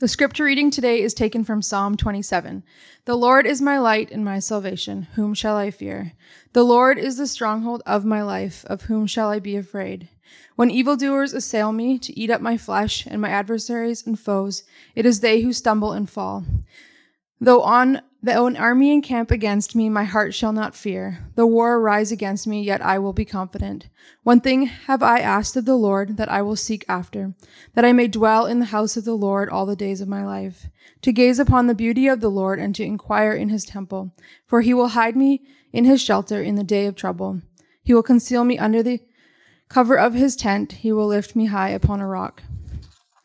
The scripture reading today is taken from Psalm 27. The Lord is my light and my salvation. Whom shall I fear? The Lord is the stronghold of my life. Of whom shall I be afraid? When evildoers assail me to eat up my flesh and my adversaries and foes, it is they who stumble and fall. Though on Though an army encamp against me, my heart shall not fear. The war arise against me, yet I will be confident. One thing have I asked of the Lord that I will seek after, that I may dwell in the house of the Lord all the days of my life, to gaze upon the beauty of the Lord and to inquire in his temple. For he will hide me in his shelter in the day of trouble. He will conceal me under the cover of his tent. He will lift me high upon a rock.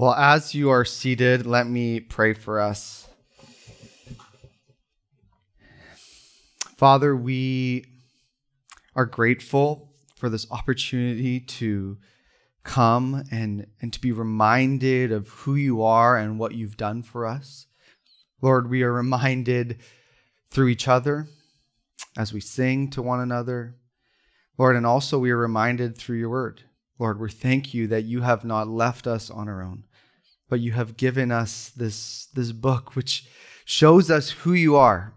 Well, as you are seated, let me pray for us. Father, we are grateful for this opportunity to come and, and to be reminded of who you are and what you've done for us. Lord, we are reminded through each other as we sing to one another. Lord, and also we are reminded through your word. Lord, we thank you that you have not left us on our own but you have given us this, this book which shows us who you are.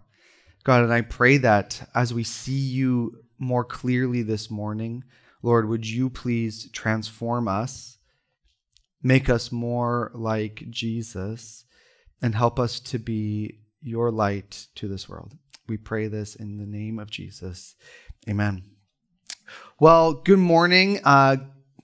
God, and I pray that as we see you more clearly this morning, Lord, would you please transform us, make us more like Jesus, and help us to be your light to this world. We pray this in the name of Jesus. Amen. Well, good morning. Uh,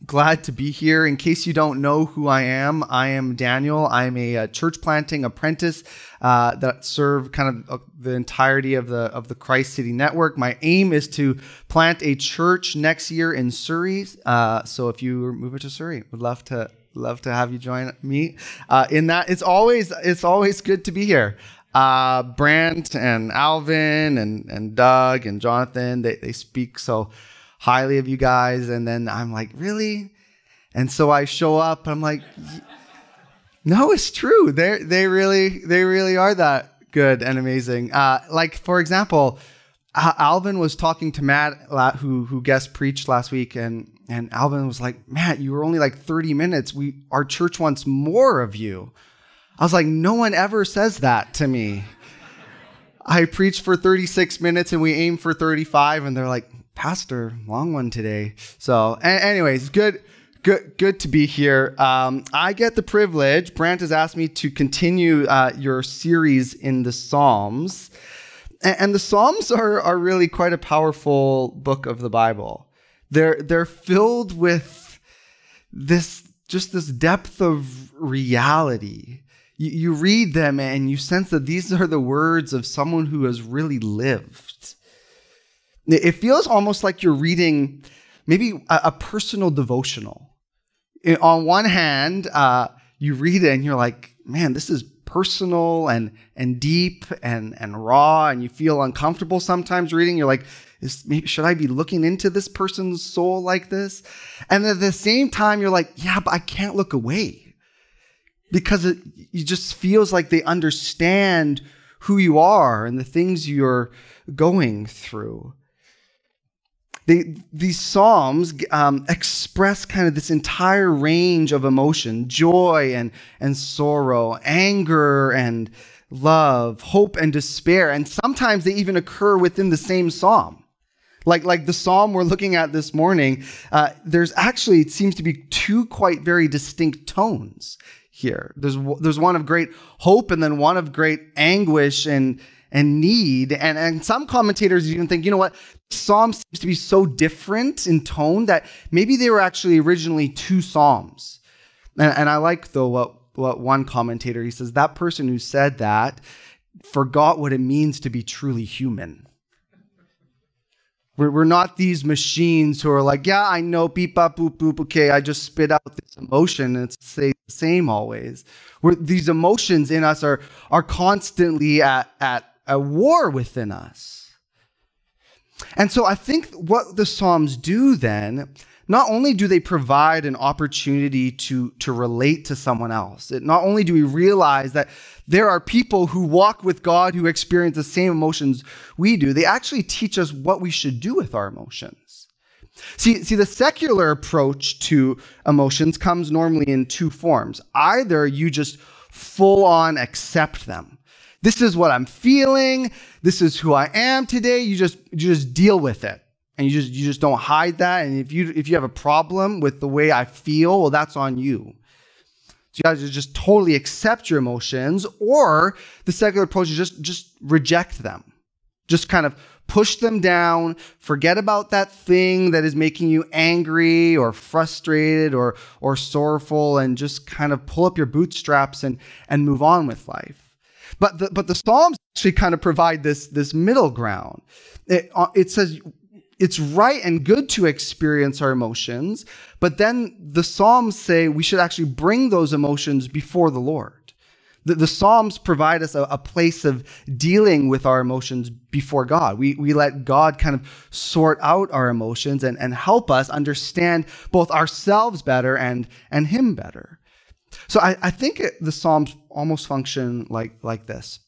glad to be here. In case you don't know who I am, I am Daniel. I'm a, a church planting apprentice uh, that serve kind of uh, the entirety of the of the Christ City Network. My aim is to plant a church next year in Surrey. Uh, so if you move to Surrey, would love to love to have you join me uh, in that. It's always it's always good to be here. Uh, Brant and Alvin and and Doug and Jonathan they they speak so highly of you guys. And then I'm like, really? And so I show up. I'm like, no, it's true. They they really they really are that good and amazing. Uh, like for example, Alvin was talking to Matt who who guest preached last week, and and Alvin was like, Matt, you were only like 30 minutes. We our church wants more of you. I was like, no one ever says that to me. I preached for 36 minutes and we aim for 35, and they're like, pastor, long one today. So, anyways, good. Good, good to be here. Um, I get the privilege. Brant has asked me to continue uh, your series in the Psalms, and, and the Psalms are are really quite a powerful book of the Bible. They're they're filled with this just this depth of reality. You, you read them and you sense that these are the words of someone who has really lived. It feels almost like you're reading maybe a, a personal devotional. on one hand, uh, you read it and you're like, man, this is personal and and deep and and raw, and you feel uncomfortable sometimes reading. You're like, is maybe should I be looking into this person's soul like this? And at the same time, you're like, yeah, but I can't look away because it, it just feels like they understand who you are and the things you're going through. They, these psalms um, express kind of this entire range of emotion joy and, and sorrow, anger and love, hope and despair. And sometimes they even occur within the same psalm. Like, like the psalm we're looking at this morning, uh, there's actually, it seems to be two quite very distinct tones here. There's, there's one of great hope and then one of great anguish and, and need. And, and some commentators even think, you know what, Psalm seems to be so different in tone that maybe they were actually originally two Psalms. And, and I like, though, what, what one commentator, he says, that person who said that forgot what it means to be truly human. We're, we're not these machines who are like, yeah, I know, beep, bop, boop, boop, okay, I just spit out this emotion and it's the same always. We're, these emotions in us are, are constantly at, at a war within us. And so I think what the Psalms do then not only do they provide an opportunity to, to relate to someone else, it, not only do we realize that there are people who walk with God who experience the same emotions we do, they actually teach us what we should do with our emotions. See, see, the secular approach to emotions comes normally in two forms. Either you just full on accept them. This is what I'm feeling. This is who I am today. You just, you just deal with it. And you just you just don't hide that. And if you if you have a problem with the way i feel well that's on you. So you guys just totally accept your emotions or the secular approach is just just reject them. Just kind of push them down. Forget about that thing that is making you angry or frustrated or or sorrowful and just kind of pull up your bootstraps and and move on with life but the but the psalms actually kind of provide this this middle ground it, uh, it says it's right and good to experience our emotions, but then the Psalms say we should actually bring those emotions before the Lord. The, the Psalms provide us a, a, place of dealing with our emotions before God. We, we let God kind of sort out our emotions and, and help us understand both ourselves better and, and Him better. So I, I think it, the Psalms almost function like, like this.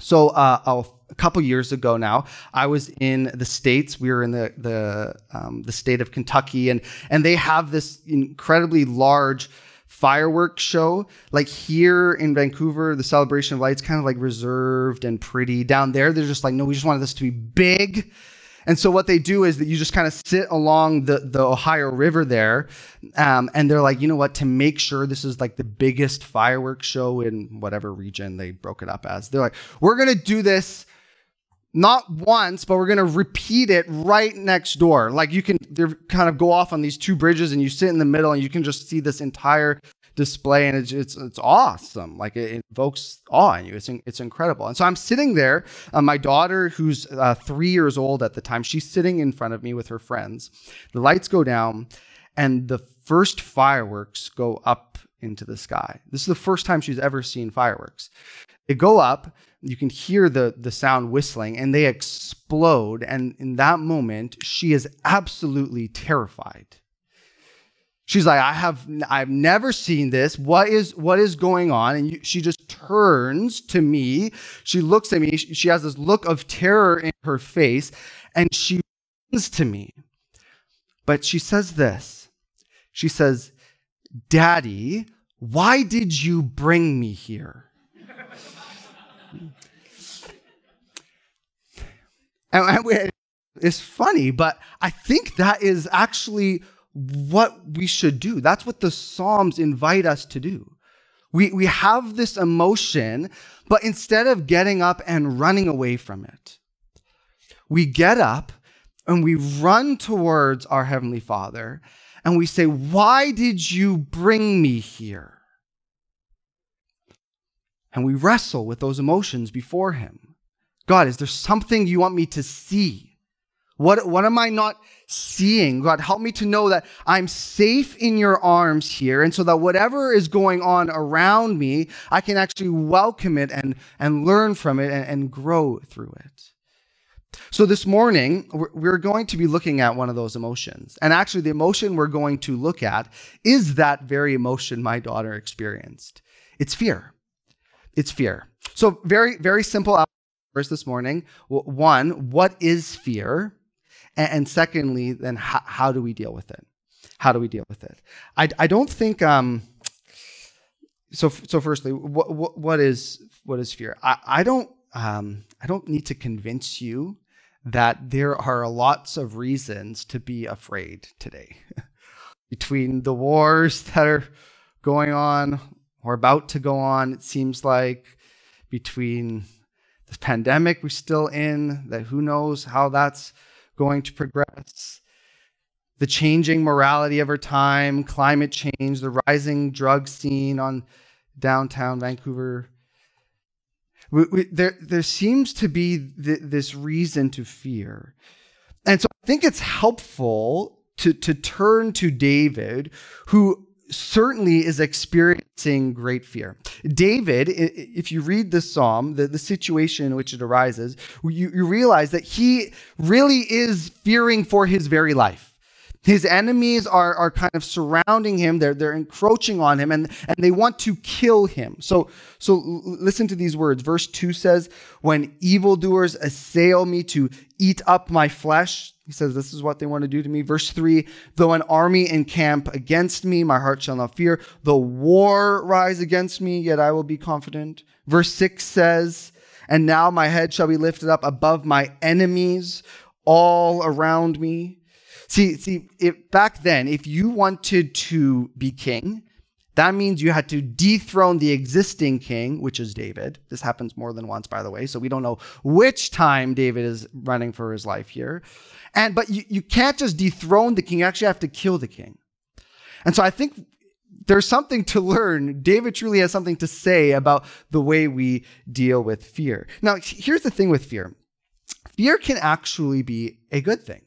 So uh, a couple years ago now, I was in the states. We were in the the um, the state of Kentucky, and and they have this incredibly large fireworks show. Like here in Vancouver, the celebration of lights kind of like reserved and pretty. Down there, they're just like, no, we just wanted this to be big and so what they do is that you just kind of sit along the, the Ohio River there, um, and they're like, you know what? To make sure this is like the biggest fireworks show in whatever region they broke it up as, they're like, we're gonna do this not once, but we're going to repeat it right next door. Like you can kind of go off on these two bridges and you sit in the middle and you can just see this entire display and it's it's, it's awesome. Like it, invokes awe in you. It's it's incredible. And so I'm sitting there. Uh, my daughter, who's uh, three years old at the time, she's sitting in front of me with her friends. The lights go down, and the first fireworks go up into the sky. This is the first time she's ever seen fireworks. They go up. You can hear the the sound whistling, and they explode. And in that moment, she is absolutely terrified She's like, I have, I've never seen this. What is, what is going on? And you, she just turns to me. She looks at me. She, she has this look of terror in her face, and she runs to me. But she says this. She says, "Daddy, why did you bring me here?" and it's funny, but I think that is actually what we should do. That's what the Psalms invite us to do. We, we have this emotion, but instead of getting up and running away from it, we get up and we run towards our Heavenly Father and we say, Why did you bring me here? And we wrestle with those emotions before Him. God, is there something you want me to see? What, what am I not seeing? God, help me to know that I'm safe in your arms here. And so that whatever is going on around me, I can actually welcome it and, and learn from it and, and grow through it. So this morning, we're going to be looking at one of those emotions. And actually, the emotion we're going to look at is that very emotion my daughter experienced. It's fear. It's fear. So very, very simple verse this morning. One, what is fear? And, and secondly, then how, how, do we deal with it? How do we deal with it? I, I don't think. Um, so so firstly, what, what, what is what is fear? I, I don't um, I don't need to convince you that there are lots of reasons to be afraid today. Between the wars that are going on or about to go on, it seems like, between this pandemic we're still in, that who knows how that's going to progress, the changing morality of our time, climate change, the rising drug scene on downtown Vancouver. We, we, there, there seems to be th- this reason to fear. And so I think it's helpful to, to turn to David, who certainly is experiencing great fear. David, if you read the psalm, the, the situation in which it arises, you, you realize that he really is fearing for his very life. His enemies are, are kind of surrounding him. They're, they're encroaching on him and, and they want to kill him. So, so listen to these words. Verse 2 says, When evildoers assail me to eat up my flesh, he says, This is what they want to do to me. Verse 3 Though an army encamp against me, my heart shall not fear. Though war rise against me, yet I will be confident. Verse 6 says, And now my head shall be lifted up above my enemies all around me. See, see, if, back then, if you wanted to be king, that means you had to dethrone the existing king, which is David. This happens more than once, by the way. So we don't know which time David is running for his life here. And but you, you can't just dethrone the king, you actually have to kill the king. And so I think there's something to learn. David truly has something to say about the way we deal with fear. Now, here's the thing with fear fear can actually be a good thing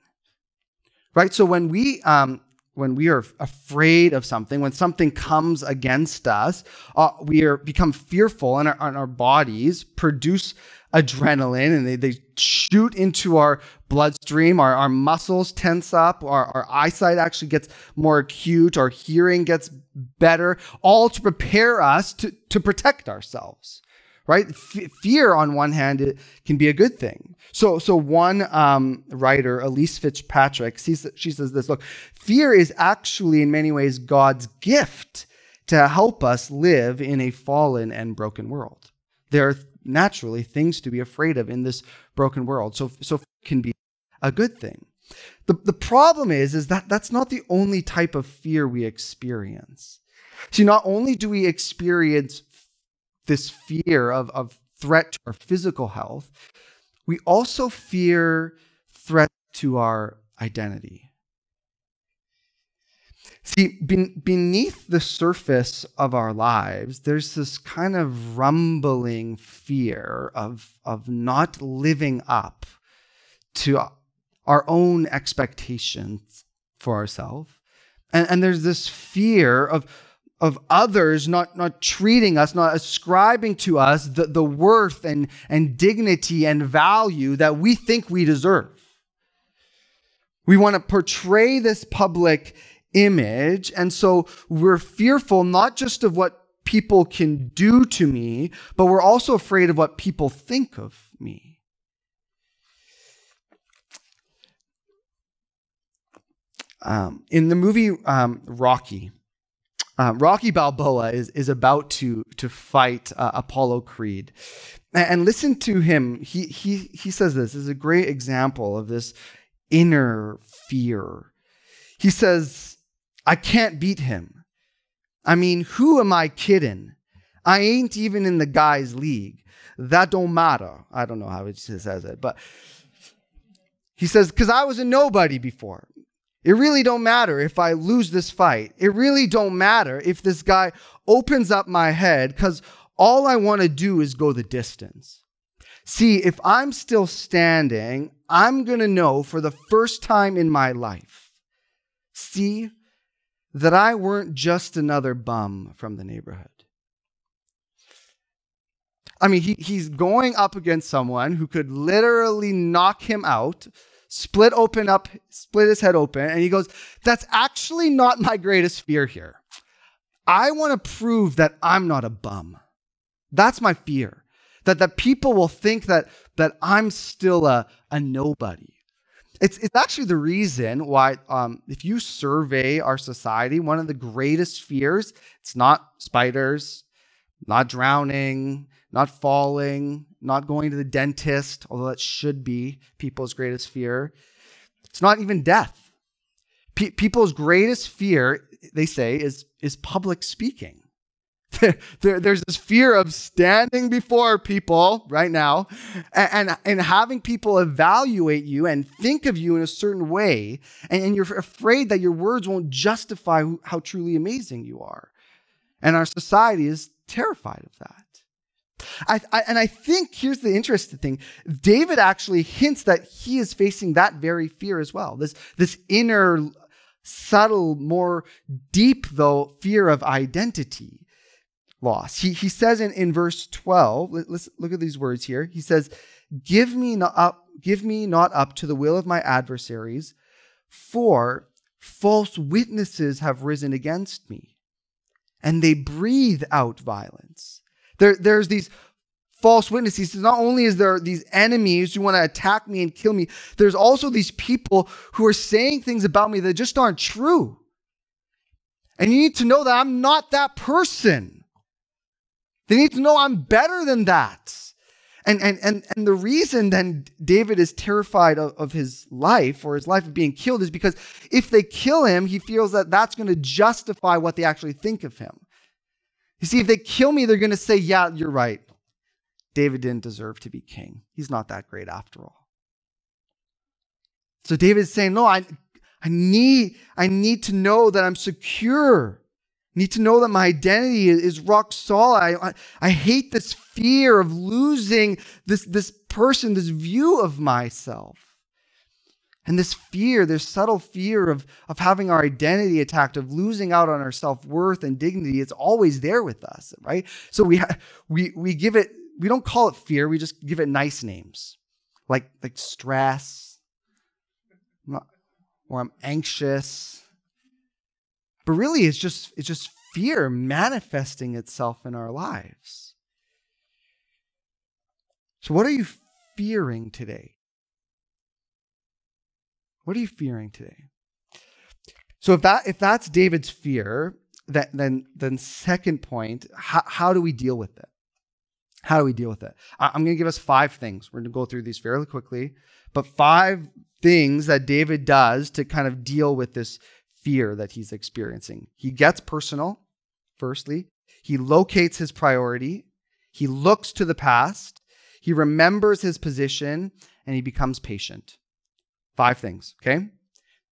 right? So when we um, when we are afraid of something, when something comes against us, uh, we are become fearful, and our, and our bodies produce adrenaline, and they, they shoot into our bloodstream. Our, our muscles tense up. Our, our eyesight actually gets more acute. Our hearing gets better, all to prepare us to, to protect ourselves right? F- fear, on one hand, can be a good thing. So, so one um, writer, Elyse Fitzpatrick, she says this: Look, fear is actually, in many ways, God's gift to help us live in a fallen and broken world. There are naturally things to be afraid of in this broken world. So, so can be a good thing. The, the problem is, is that that's not the only type of fear we experience. See, not only do we experience this fear of, of threat to our physical health, we also fear threat to our identity. See, be- beneath the surface of our lives, there's this kind of rumbling fear of, of not living up to our own expectations for ourselves. And, and there's this fear of, of others not, not treating us, not ascribing to us the, the worth and, and dignity and value that we think we deserve. We want to portray this public image. And so we're fearful not just of what people can do to me, but we're also afraid of what people think of me. Um, in the movie um, Rocky, uh, Rocky Balboa is, is about to, to fight uh, Apollo Creed. And, and, listen to him. He, he, he says this, this is a great example of this inner fear. He says, I can't beat him. I mean, who am I kidding? I ain't even in the guy's league. That don't matter. I don't know how he says it, but he says, because I was a nobody before. It really don't matter if I lose this fight. It really don't matter if this guy opens up my head cuz all I want to do is go the distance. See, if I'm still standing, I'm going to know for the first time in my life. See that I weren't just another bum from the neighborhood. I mean, he, he's going up against someone who could literally knock him out split open up, split his head open, and he goes, That's actually not my greatest fear here. I want to prove that I'm not a bum. That's my fear. That that people will think that that I'm still a, a nobody. It's, it's actually the reason why, um, if you survey our society, one of the greatest fears, it's not spiders, not drowning, not falling, not going to the dentist, although that should be people's greatest fear. It's not even death. Pe- people's greatest fear, they say, is, is public speaking. there, there's this fear of standing before people right now and, and, and, having people evaluate you and think of you in a certain way. And, and you're afraid that your words won't justify how truly amazing you are. And our society is terrified of that. I, I, and I think here's the interesting thing David actually hints that he is facing that very fear as well. This, this inner, subtle, more deep, though, fear of identity loss. He, he says in, in verse 12, let, us look at these words here. He says, Give me not up, give me not up to the will of my adversaries, for false witnesses have risen against me, and they breathe out violence. There, there's these false witnesses. Not only is there these enemies who want to attack me and kill me, there's also these people who are saying things about me that just aren't true. And you need to know that I'm not that person. They need to know I'm better than that. And, and, and, and the reason then David is terrified of, of his life or his life of being killed is because if they kill him, he feels that that's going to justify what they actually think of him. You see, if they kill me, they're going to say, yeah, you're right. David didn't deserve to be king. He's not that great after all. So David's saying, no, I, I need, I need to know that I'm secure need to know that my identity is rock solid. I, I, I, hate this fear of losing this, this person, this view of myself. And this fear, this subtle fear of, of having our identity attacked, of losing out on our self worth and dignity, it's always there with us, right? So we, ha- we, we give it, we don't call it fear, we just give it nice names like, like stress, or I'm anxious but really, it's just, it's just fear manifesting itself in our lives. So, what are you fearing today? What are you fearing today? So, if that if that's David's fear, that, then then second point, how, how do we deal with it? How do we deal with it? I'm going to give us five things. We're going to go through these fairly quickly, but five things that David does to kind of deal with this fear that he's experiencing. He gets personal, firstly. He locates his priority. He looks to the past. He remembers his position and he becomes patient. Five things, okay?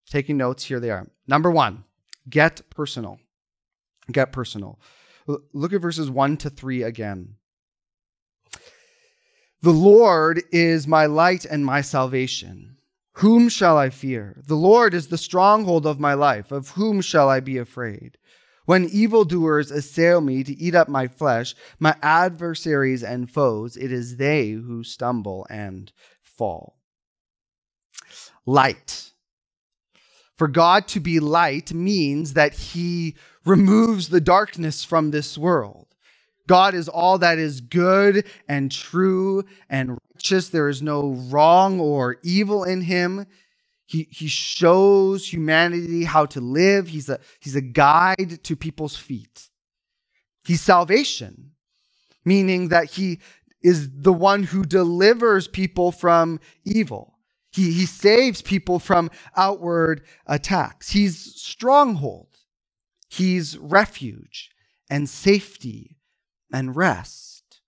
Taking notes, here they are. Number one, get personal. Get personal. Look at verses one to three again. The Lord is my light and my salvation. Whom shall I fear? The Lord is the stronghold of my life. Of whom shall I be afraid? When evildoers assail me to eat up my flesh, my adversaries and foes, it is they who stumble and fall. Light. For God to be light means that he removes the darkness from this world. God is all that is good and true and righteous. There is no wrong or evil in him. He, he shows humanity how to live. He's a, he's a guide to people's feet. He's salvation, meaning that he is the one who delivers people from evil. He, he saves people from outward attacks. He's stronghold. He's refuge and safety and rest.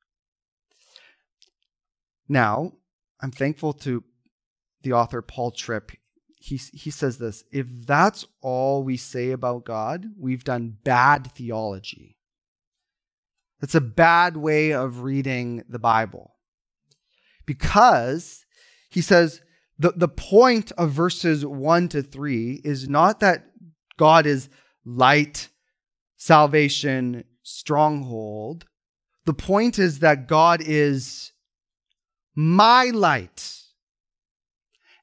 Now, I'm thankful to the author Paul Tripp. He, he says this if that's all we say about God, we've done bad theology. That's a bad way of reading the Bible. Because he says the, the point of verses 1 to 3 is not that God is light, salvation, stronghold. The point is that God is my light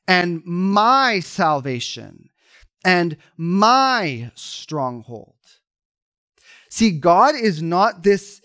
and my salvation and my stronghold. See, God is not this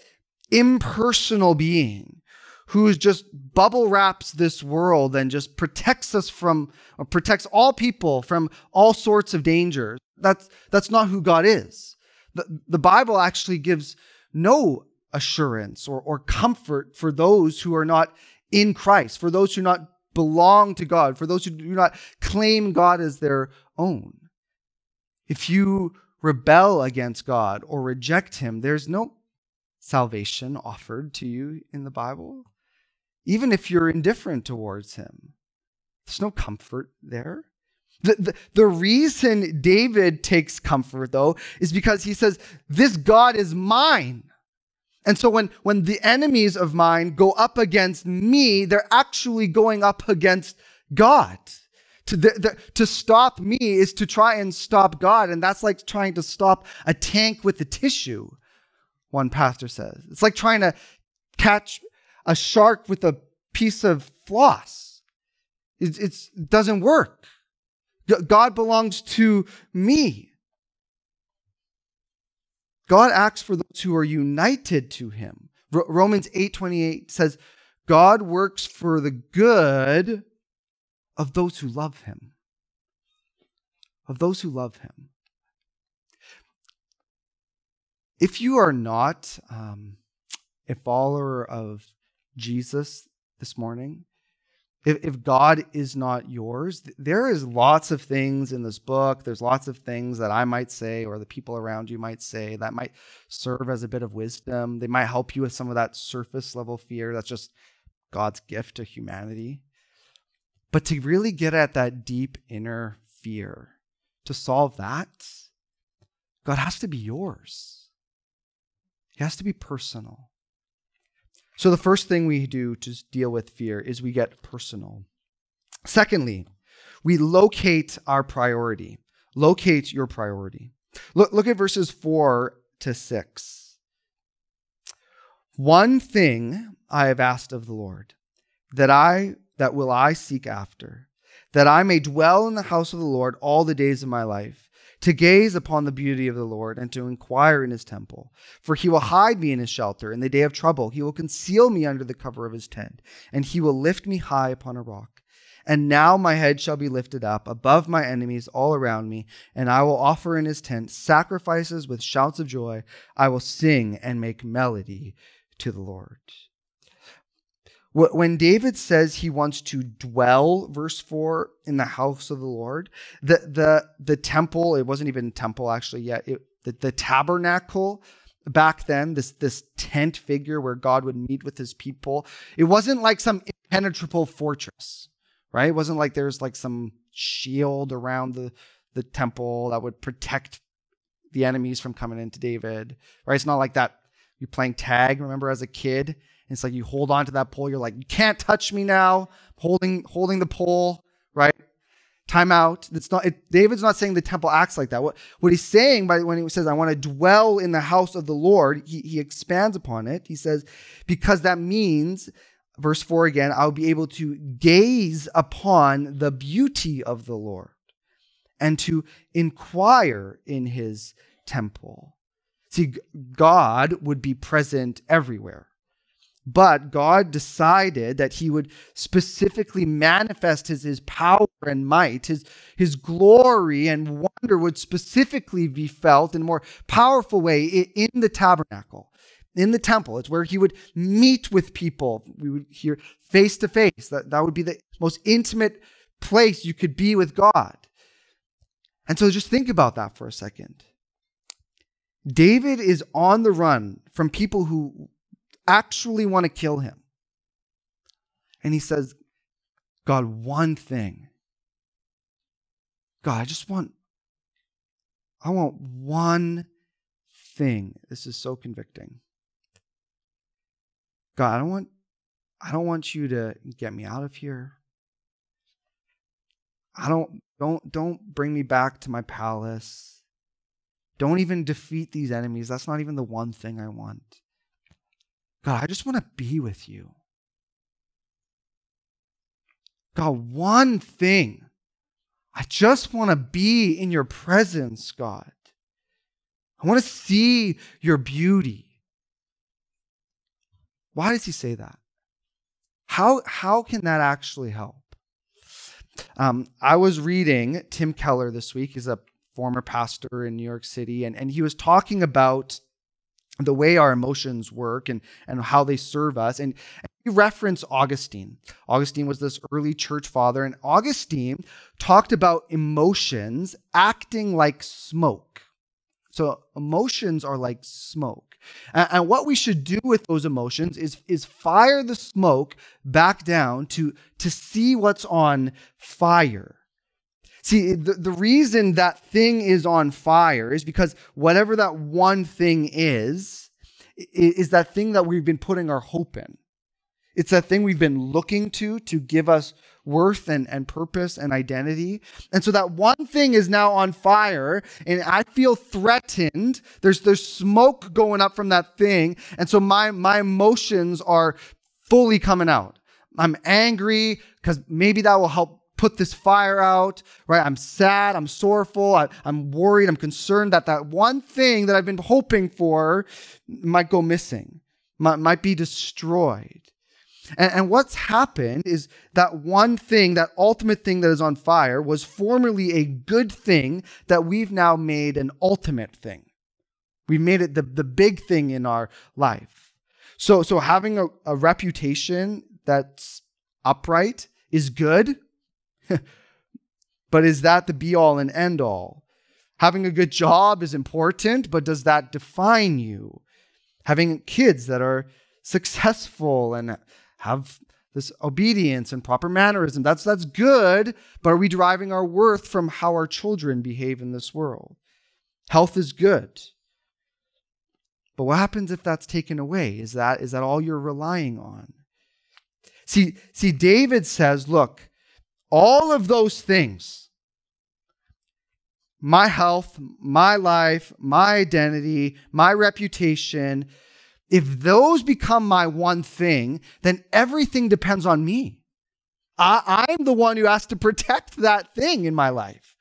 impersonal being who just bubble wraps this world and just protects us from, or protects all people from all sorts of dangers. That's, that's not who God is. The, the Bible actually gives no assurance or, or comfort for those who are not in Christ, for those who not belong to God, for those who do not claim God as their own. If you rebel against God or reject Him, there's no salvation offered to you in the Bible. Even if you're indifferent towards Him, there's no comfort there. The, the, the, reason David takes comfort, though, is because he says, This God is mine. And so when, when the enemies of mine go up against me, they're actually going up against God. To, the, the, to stop me is to try and stop God. And that's like trying to stop a tank with a tissue, one pastor says. It's like trying to catch a shark with a piece of floss. It it's, it doesn't work. God belongs to me. God acts for those who are united to him. Romans 8:28 says, God works for the good of those who love him. Of those who love him. If you are not um, a follower of Jesus this morning, if, if God is not yours, there is lots of things in this book. There's lots of things that I might say or the people around you might say that might serve as a bit of wisdom. They might help you with some of that surface level fear. That's just God's gift to humanity. But to really get at that deep inner fear, to solve that, God has to be yours. He has to be personal. So, the first thing we do to deal with fear is we get personal. Secondly, we locate our priority. Locate your priority. Look, look at verses 4 to 6. One thing I have asked of the Lord, that I that will I seek after, that I may dwell in the house of the Lord all the days of my life to gaze upon the beauty of the Lord and to inquire in his temple. For he will hide me in his shelter in the day of trouble. He will conceal me under the cover of his tent, and he will lift me high upon a rock. And now my head shall be lifted up above my enemies all around me, and I will offer in his tent sacrifices with shouts of joy. I will sing and make melody to the Lord. When David says he wants to dwell, verse 4, in the house of the Lord, the, the, the temple, it wasn't even temple actually yet, it, the, the tabernacle back then, this, this tent figure where God would meet with his people, it wasn't like some impenetrable fortress, right? It wasn't like there's like some shield around the, the temple that would protect the enemies from coming into David, right? It's not like that. You're playing tag, remember, as a kid? It's like you hold on to that pole. You're like, you can't touch me now. Holding holding the pole, right? Time out. It's not. It, David's not saying the temple acts like that. What what he's saying by when he says, "I want to dwell in the house of the Lord," he he expands upon it. He says, because that means. Verse 4 again, I'll be able to gaze upon the beauty of the Lord and to inquire in his temple. See, God would be present everywhere. But God decided that he would specifically manifest his, his power and might, his, his glory and wonder would specifically be felt in a more powerful way in the tabernacle, in the temple. It's where he would meet with people. We would hear face to face. That, that would be the most intimate place you could be with God. And so just think about that for a second. David is on the run from people who actually want to kill him. And he says, God, one thing. God, I just want, I want one thing. This is so convicting. God, I don't want, I don't want you to get me out of here. I don't, don't, don't bring me back to my palace. Don't even defeat these enemies. That's not even the one thing I want. God, I just want to be with you. God, one thing. I just want to be in your presence, God. I want to see your beauty. Why does he say that? How, how can that actually help? Um, I was reading Tim Keller this week. He's a former pastor in New York City, and, and he was talking about the way our emotions work and, and how they serve us. And, and you reference Augustine. Augustine was this early church father, and Augustine talked about emotions acting like smoke. So emotions are like smoke. And, and what we should do with those emotions is, is fire the smoke back down to, to see what's on fire. See, the, the reason that thing is on fire is because whatever that one thing is, is that thing that we've been putting our hope in. It's that thing we've been looking to to give us worth and, and purpose and identity. And so that one thing is now on fire and I feel threatened. There's there's smoke going up from that thing. And so my my emotions are fully coming out. I'm angry because maybe that will help put this fire out, right? I'm sad, I'm sorrowful, I, am worried, I'm concerned that that one thing that I've been hoping for might go missing, might, might be destroyed. And, and what's happened is that one thing, that ultimate thing that is on fire, was formerly a good thing that we've now made an ultimate thing. We made it the, the big thing in our life. So, so having a, a reputation that's upright is good but is that the be all and end all? Having a good job is important, but does that define you? Having kids that are successful and have this obedience and proper mannerism, that's, that's good, but are we deriving our worth from how our children behave in this world? Health is good. But what happens if that's taken away? Is that, is that all you're relying on? See, see, David says, look, all of those things my health, my life, my identity, my reputation if those become my one thing, then everything depends on me. I, am the one who has to protect that thing in my life.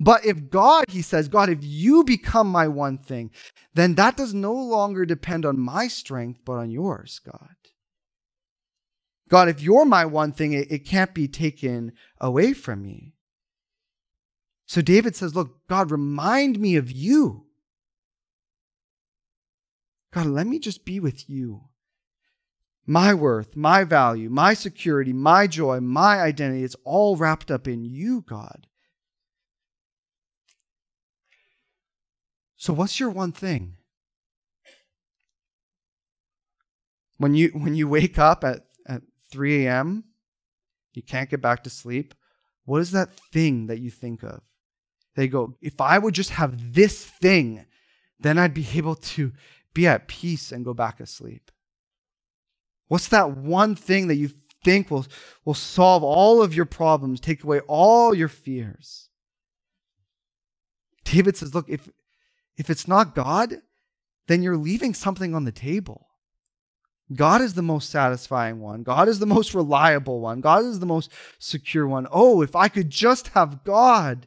But if God, he says, God, if you become my one thing, then that does no longer depend on my strength, but on yours, God. God, if you're my one thing, it, it can't be taken away from me. So David says, Look, God, remind me of you. God, let me just be with you. My worth, my value, my security, my joy, my identity, it's all wrapped up in you, God. So, what's your one thing? When you, when you wake up at 3 a.m., you can't get back to sleep. What is that thing that you think of? They go, if I would just have this thing, then I'd be able to be at peace and go back asleep. What's that one thing that you think will, will solve all of your problems, take away all your fears? David says, look, if, if it's not God, then you're leaving something on the table. God is the most satisfying one. God is the most reliable one. God is the most secure one. Oh, if I could just have God,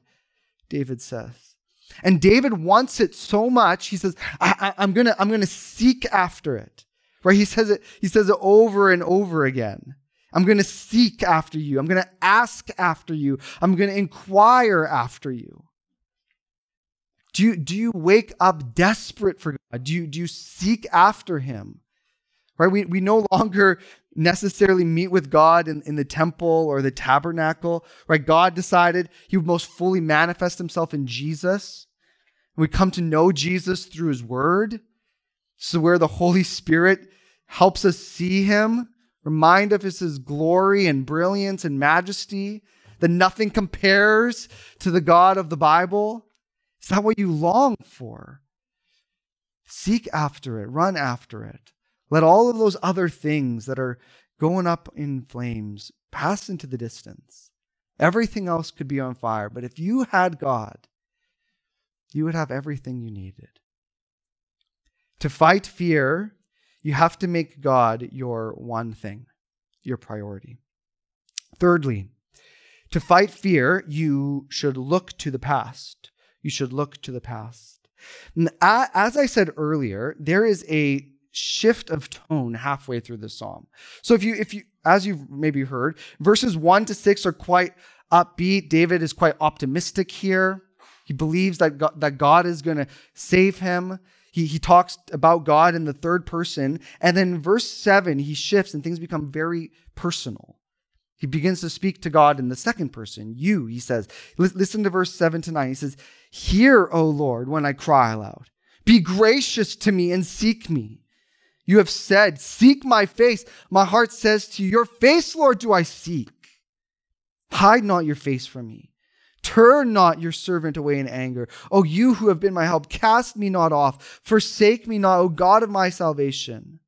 David says. And David wants it so much, he says, I, am gonna, I'm gonna seek after it. Right? He says it, he says it over and over again. I'm gonna seek after you. I'm gonna ask after you. I'm gonna inquire after you. Do you, do you wake up desperate for God? Do you, do you seek after him? Right? We, we no longer necessarily meet with God in, in the temple or the tabernacle, right? God decided he would most fully manifest himself in Jesus. We come to know Jesus through his word. So where the Holy Spirit helps us see him, remind of his, his glory and brilliance and majesty, that nothing compares to the God of the Bible. Is that what you long for? Seek after it, run after it. Let all of those other things that are going up in flames pass into the distance. Everything else could be on fire. But if you had God, you would have everything you needed. To fight fear, you have to make God your one thing, your priority. Thirdly, to fight fear, you should look to the past. You should look to the past. As I said earlier, there is a shift of tone halfway through the psalm. So if you if you as you've maybe heard, verses 1 to 6 are quite upbeat. David is quite optimistic here. He believes that God, that God is going to save him. he, he talks about God in the third person. And then verse 7, he shifts and things become very personal. He begins to speak to God in the second person. You, he says. Listen to verse 7 to 9. He says, Hear, O Lord, when I cry aloud. Be gracious to me and seek me. You have said, Seek my face. My heart says to you, Your face, Lord, do I seek. Hide not your face from me. Turn not your servant away in anger. O you who have been my help, cast me not off. Forsake me not, O God of my salvation.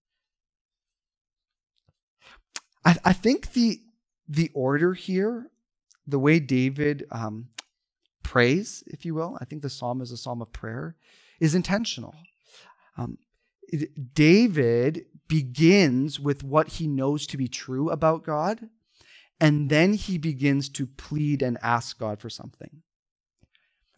I, I think the, the order here, the way David um, prays, if you will, I think the psalm is a psalm of prayer, is intentional. Um, David begins with what he knows to be true about God, and then he begins to plead and ask God for something.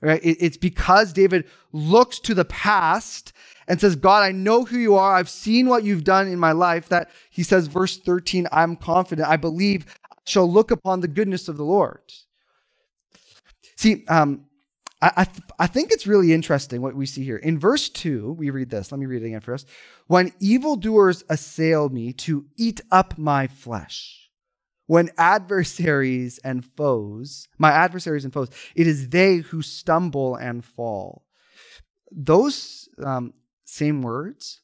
Right? It's because David looks to the past and says, God, I know who you are. I've seen what you've done in my life. That he says, verse 13, I'm confident. I believe I shall look upon the goodness of the Lord. See, um, I, I, th- I think it's really interesting what we see here. In verse 2, we read this. Let me read it again for us. When evildoers assail me to eat up my flesh, when adversaries and foes, my adversaries and foes, it is they who stumble and fall. Those um, same words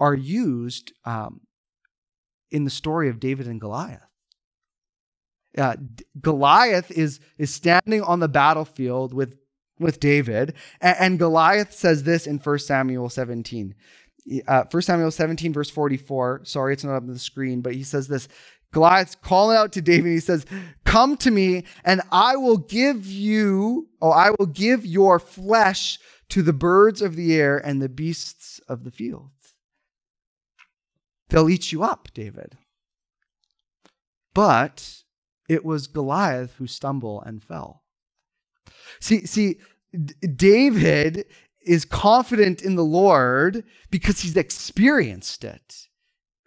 are used um, in the story of David and Goliath. Uh, Goliath is, is standing on the battlefield with with David. And, and Goliath says this in 1 Samuel 17. Uh, 1 Samuel 17, verse 44. Sorry, it's not up on the screen, but he says this Goliath's calling out to David. He says, Come to me, and I will give you, or I will give your flesh to the birds of the air and the beasts of the field. They'll eat you up, David. But it was Goliath who stumbled and fell. See, see, David is confident in the Lord because he's experienced it.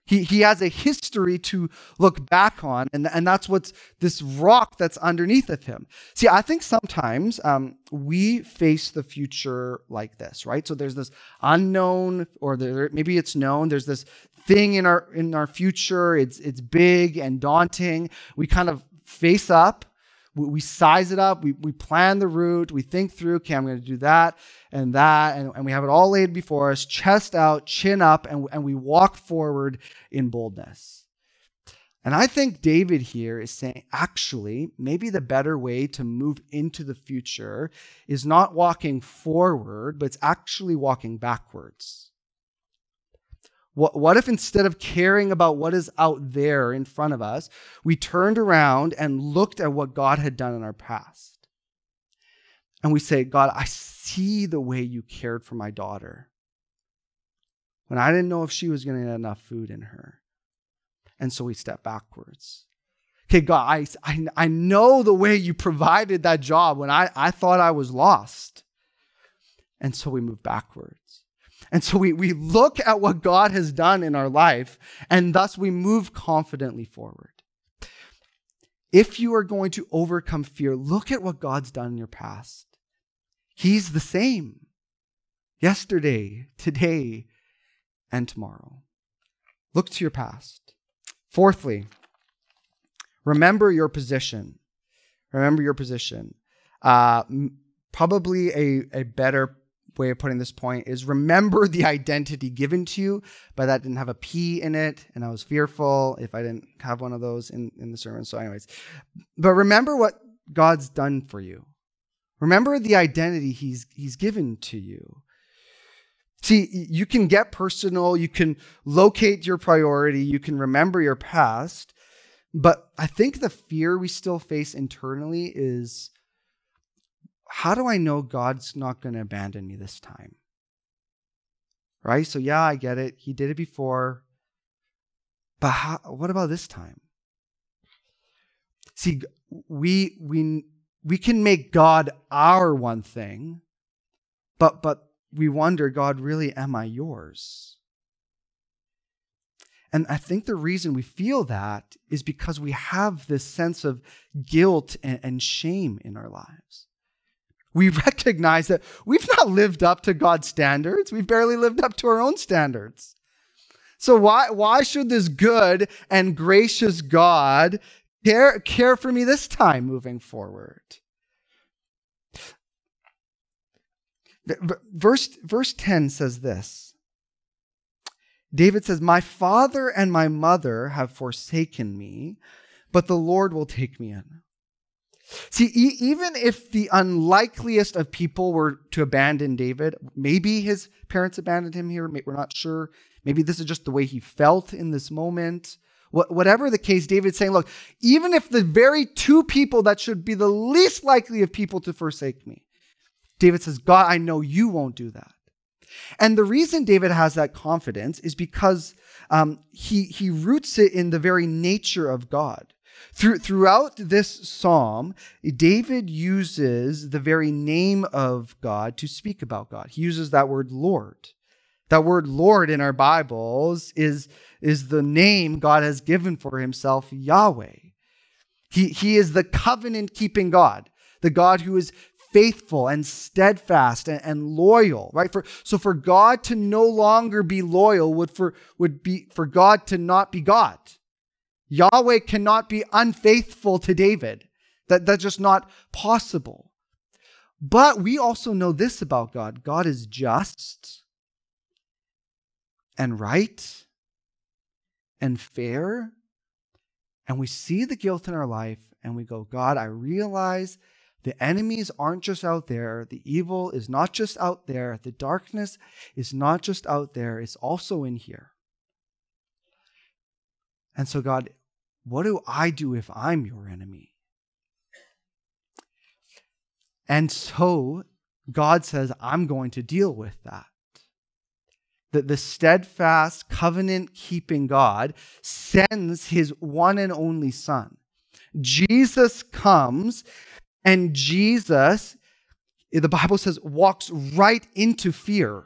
He, he has a history to look back on, and, and that's what's this rock that's underneath of him. See, I think sometimes um, we face the future like this, right? So there's this unknown, or there, maybe it's known. There's this thing in our in our future. It's it's big and daunting. We kind of face up we, size it up, we, we plan the route, we think through, okay, I'm going to do that and that, and, and we have it all laid before us, chest out, chin up, and, and we walk forward in boldness. And I think David here is saying, actually, maybe the better way to move into the future is not walking forward, but it's actually walking backwards. What, what if instead of caring about what is out there in front of us, we turned around and looked at what God had done in our past? And we say, God, I see the way you cared for my daughter when I didn't know if she was going to get enough food in her. And so we step backwards. Okay, God, I, I, I know the way you provided that job when I, I thought I was lost. And so we move backwards. And so we, we look at what God has done in our life, and thus we move confidently forward. If you are going to overcome fear, look at what God's done in your past. He's the same yesterday, today, and tomorrow. Look to your past. Fourthly, remember your position. Remember your position. Uh, probably a, a better way of putting this point is remember the identity given to you, but that didn't have a P in it, and I was fearful if I didn't have one of those in, in the sermon. So, anyways, but remember what God's done for you. Remember the identity He's He's given to you. See, you can get personal, you can locate your priority, you can remember your past, but I think the fear we still face internally is how do I know God's not going to abandon me this time? Right? So, yeah, I get it. He did it before. But how, what about this time? See, we, we, we can make God our one thing, but, but we wonder, God, really, am I yours? And I think the reason we feel that is because we have this sense of guilt and, and shame in our lives. We recognize that we've not lived up to God's standards. We've barely lived up to our own standards. So why, why should this good and gracious God care, care for me this time moving forward? Verse, verse 10 says this David says, My father and my mother have forsaken me, but the Lord will take me in. See, e- even if the unlikeliest of people were to abandon David, maybe his parents abandoned him here, we're not sure. Maybe this is just the way he felt in this moment. Wh- whatever the case, David's saying, look, even if the very two people that should be the least likely of people to forsake me, David says, God, I know you won't do that. And the reason David has that confidence is because um, he, he roots it in the very nature of God. Through, throughout this psalm, David uses the very name of God to speak about God. He uses that word Lord. That word Lord in our Bibles is, is the name God has given for himself, Yahweh. He, he is the covenant keeping God, the God who is faithful and steadfast and, and, loyal, right? For, so for God to no longer be loyal would, for, would be for God to not be God. Yahweh cannot be unfaithful to David. That, that's just not possible. But we also know this about God God is just and right and fair. And we see the guilt in our life and we go, God, I realize the enemies aren't just out there. The evil is not just out there. The darkness is not just out there, it's also in here. And so, God, what do I do if I'm your enemy? And so, God says, I'm going to deal with that. That the steadfast, covenant keeping God sends his one and only Son. Jesus comes, and Jesus, the Bible says, walks right into fear.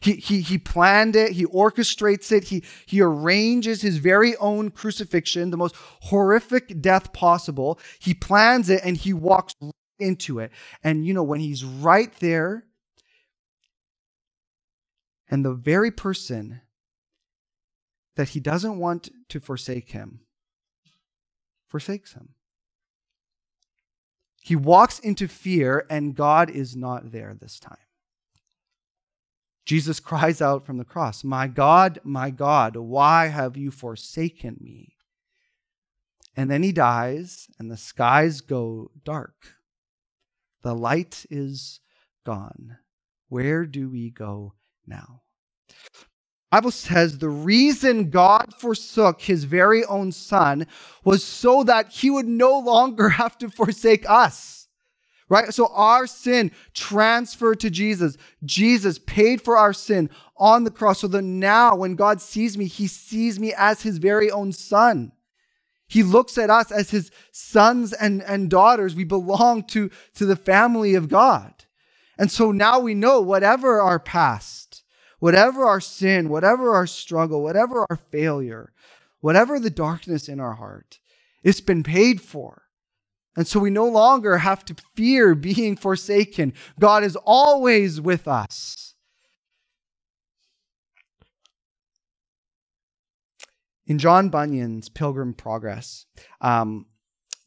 He, he, he planned it, he orchestrates it, he, he arranges his very own crucifixion, the most horrific death possible. He plans it and he walks into it. And you know, when he's right there, and the very person that he doesn't want to forsake him forsakes him. He walks into fear, and God is not there this time. Jesus cries out from the cross, My God, my God, why have you forsaken me? And then he dies, and the skies go dark. The light is gone. Where do we go now? Bible says the reason God forsook his very own son was so that he would no longer have to forsake us right? So our sin transferred to Jesus. Jesus paid for our sin on the cross so that now when God sees me, he sees me as his very own son. He looks at us as his sons and, and daughters. We belong to, to the family of God. And so now we know whatever our past, whatever our sin, whatever our struggle, whatever our failure, whatever the darkness in our heart, it's been paid for. And so we no longer have to fear being forsaken. God is always with us. In John Bunyan's Pilgrim Progress, um,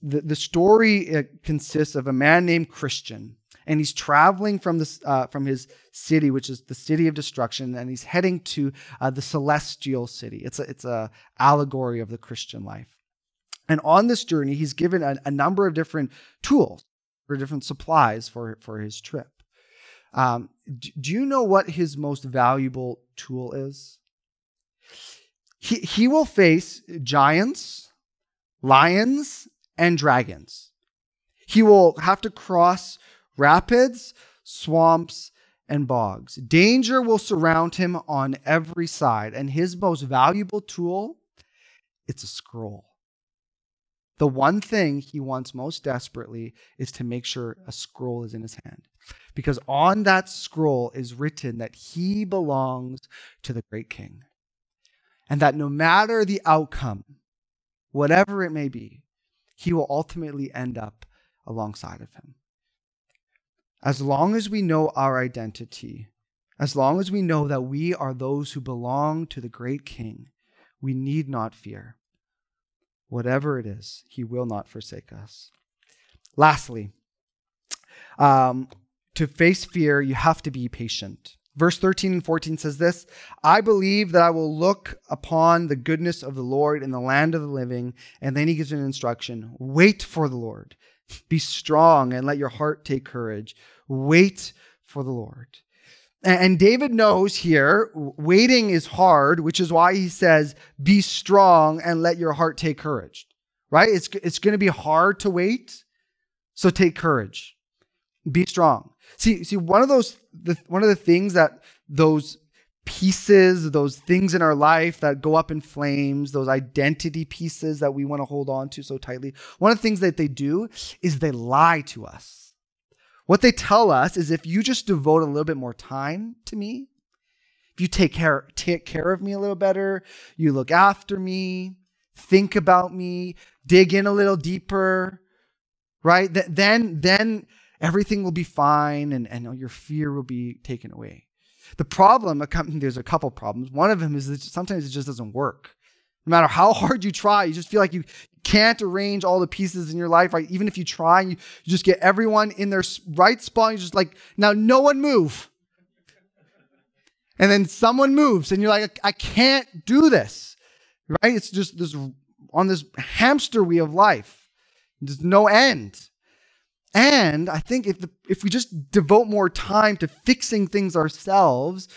the, the story consists of a man named Christian, and he's traveling from, this, uh, from his city, which is the city of destruction, and he's heading to uh, the celestial city. It's a, it's a allegory of the Christian life. And on this journey, he's given a, a number of different tools or different supplies for, for his trip. Um, do you know what his most valuable tool is? He, he will face giants, lions, and dragons. He will have to cross rapids, swamps, and bogs. Danger will surround him on every side, and his most valuable tool, it's a scroll. The one thing he wants most desperately is to make sure a scroll is in his hand. Because on that scroll is written that he belongs to the great king. And that no matter the outcome, whatever it may be, he will ultimately end up alongside of him. as long as we know our identity, as long as we know that we are those who belong to the great King, we need not fear. Whatever it is, he will not forsake us. Lastly, um, to face fear, you have to be patient. Verse 13 and 14 says this I believe that I will look upon the goodness of the Lord in the land of the living. And then he gives an instruction wait for the Lord. Be strong and let your heart take courage. Wait for the Lord. And David knows here waiting is hard, which is why he says, Be strong and let your heart take courage. Right? It's, it's going to be hard to wait. So take courage. Be strong. See, see, one of those, the, one of the things that those pieces, those things in our life that go up in flames, those identity pieces that we want to hold on to so tightly, one of the things that they do is they lie to us. What they tell us is if you just devote a little bit more time to me, if you take care, take care of me a little better, you look after me, think about me, dig in a little deeper, right? Th- then, then everything will be fine and, and your fear will be taken away. The problem, there's a couple problems. One of them is that sometimes it just doesn't work. No matter how hard you try, you just feel like you can't arrange all the pieces in your life, right? Even if you try, you, you just get everyone in their right spot. You're just like, now no one move. And then someone moves, and you're like, I can't do this, right? It's just this on this hamster wheel of life. There's no end. And I think if, the, if we just devote more time to fixing things ourselves,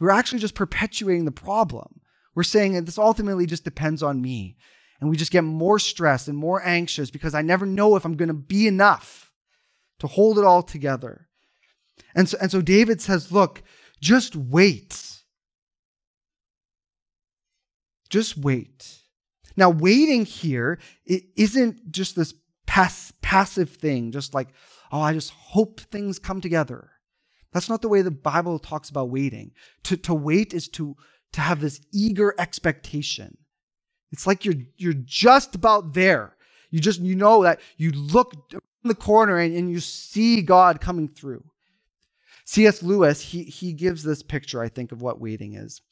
we're actually just perpetuating the problem. We're saying that this ultimately just depends on me. And we just get more stressed and more anxious because I never know if I'm going to be enough to hold it all together. And so, and so David says, look, just wait. Just wait. Now, waiting here it isn't just this pass, passive thing, just like, oh, I just hope things come together. That's not the way the Bible talks about waiting. To, to wait is to, to have this eager expectation. It's like you're, you're just about there. You just, you know that you look in the corner and, and you see God coming through. C.S. Lewis, he, he gives this picture, I think, of what waiting is.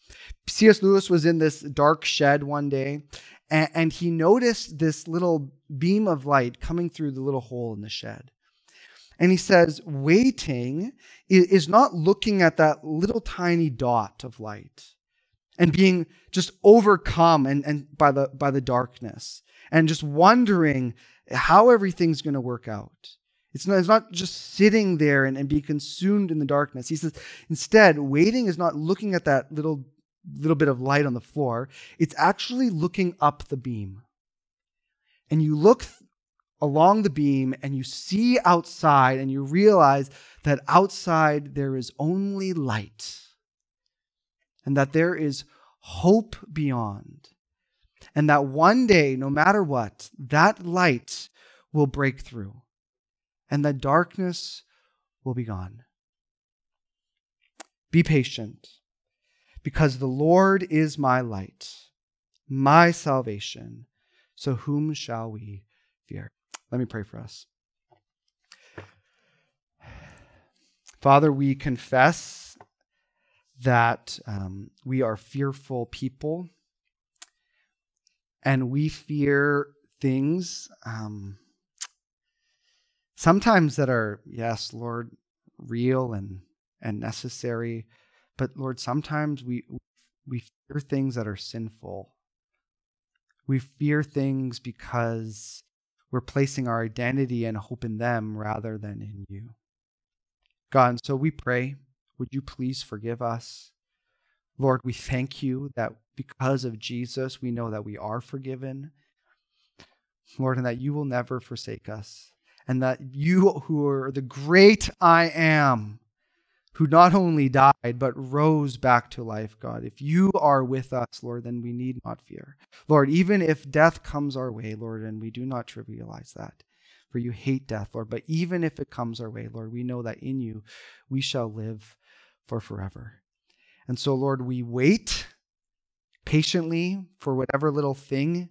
C.S. Lewis was in this dark shed one day and, and he noticed this little beam of light coming through the little hole in the shed. And he says, waiting is not looking at that little tiny dot of light and being just overcome and, and by the by the darkness and just wondering how everything's going to work out. It's not, it's not just sitting there and, and be consumed in the darkness. He says, instead, waiting is not looking at that little little bit of light on the floor, it's actually looking up the beam. And you look th- along the beam and you see outside and you realize that outside there is only light and that there is hope beyond. And that one day, no matter what, that light will break through and the darkness will be gone. Be patient because the Lord is my light, my salvation. So whom shall we fear? Let me pray for us. Father, we confess that um, we are fearful people and we fear things um, sometimes that are, yes, Lord, real and, and necessary but Lord, sometimes we we fear things that are sinful. We fear things because we're placing our identity and hope in them rather than in you. God, and so we pray, would you please forgive us? Lord, we thank you that because of Jesus, we know that we are forgiven. Lord, and that you will never forsake us. And that you, who are the great I am, who not only died, but rose back to life, God. If you are with us, Lord, then we need not fear. Lord, even if death comes our way, Lord, and we do not trivialize that, for you hate death, Lord, but even if it comes our way, Lord, we know that in you we shall live for forever. And so, Lord, we wait patiently for whatever little thing,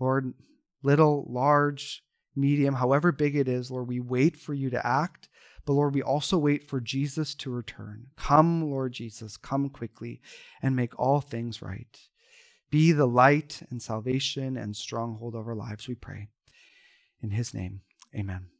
Lord, little, large, medium, however big it is, Lord, we wait for you to act But Lord, we also wait for Jesus to return. Come, Lord Jesus, come quickly and make all things right. Be the light and salvation and stronghold of our lives, we pray. In his name, amen.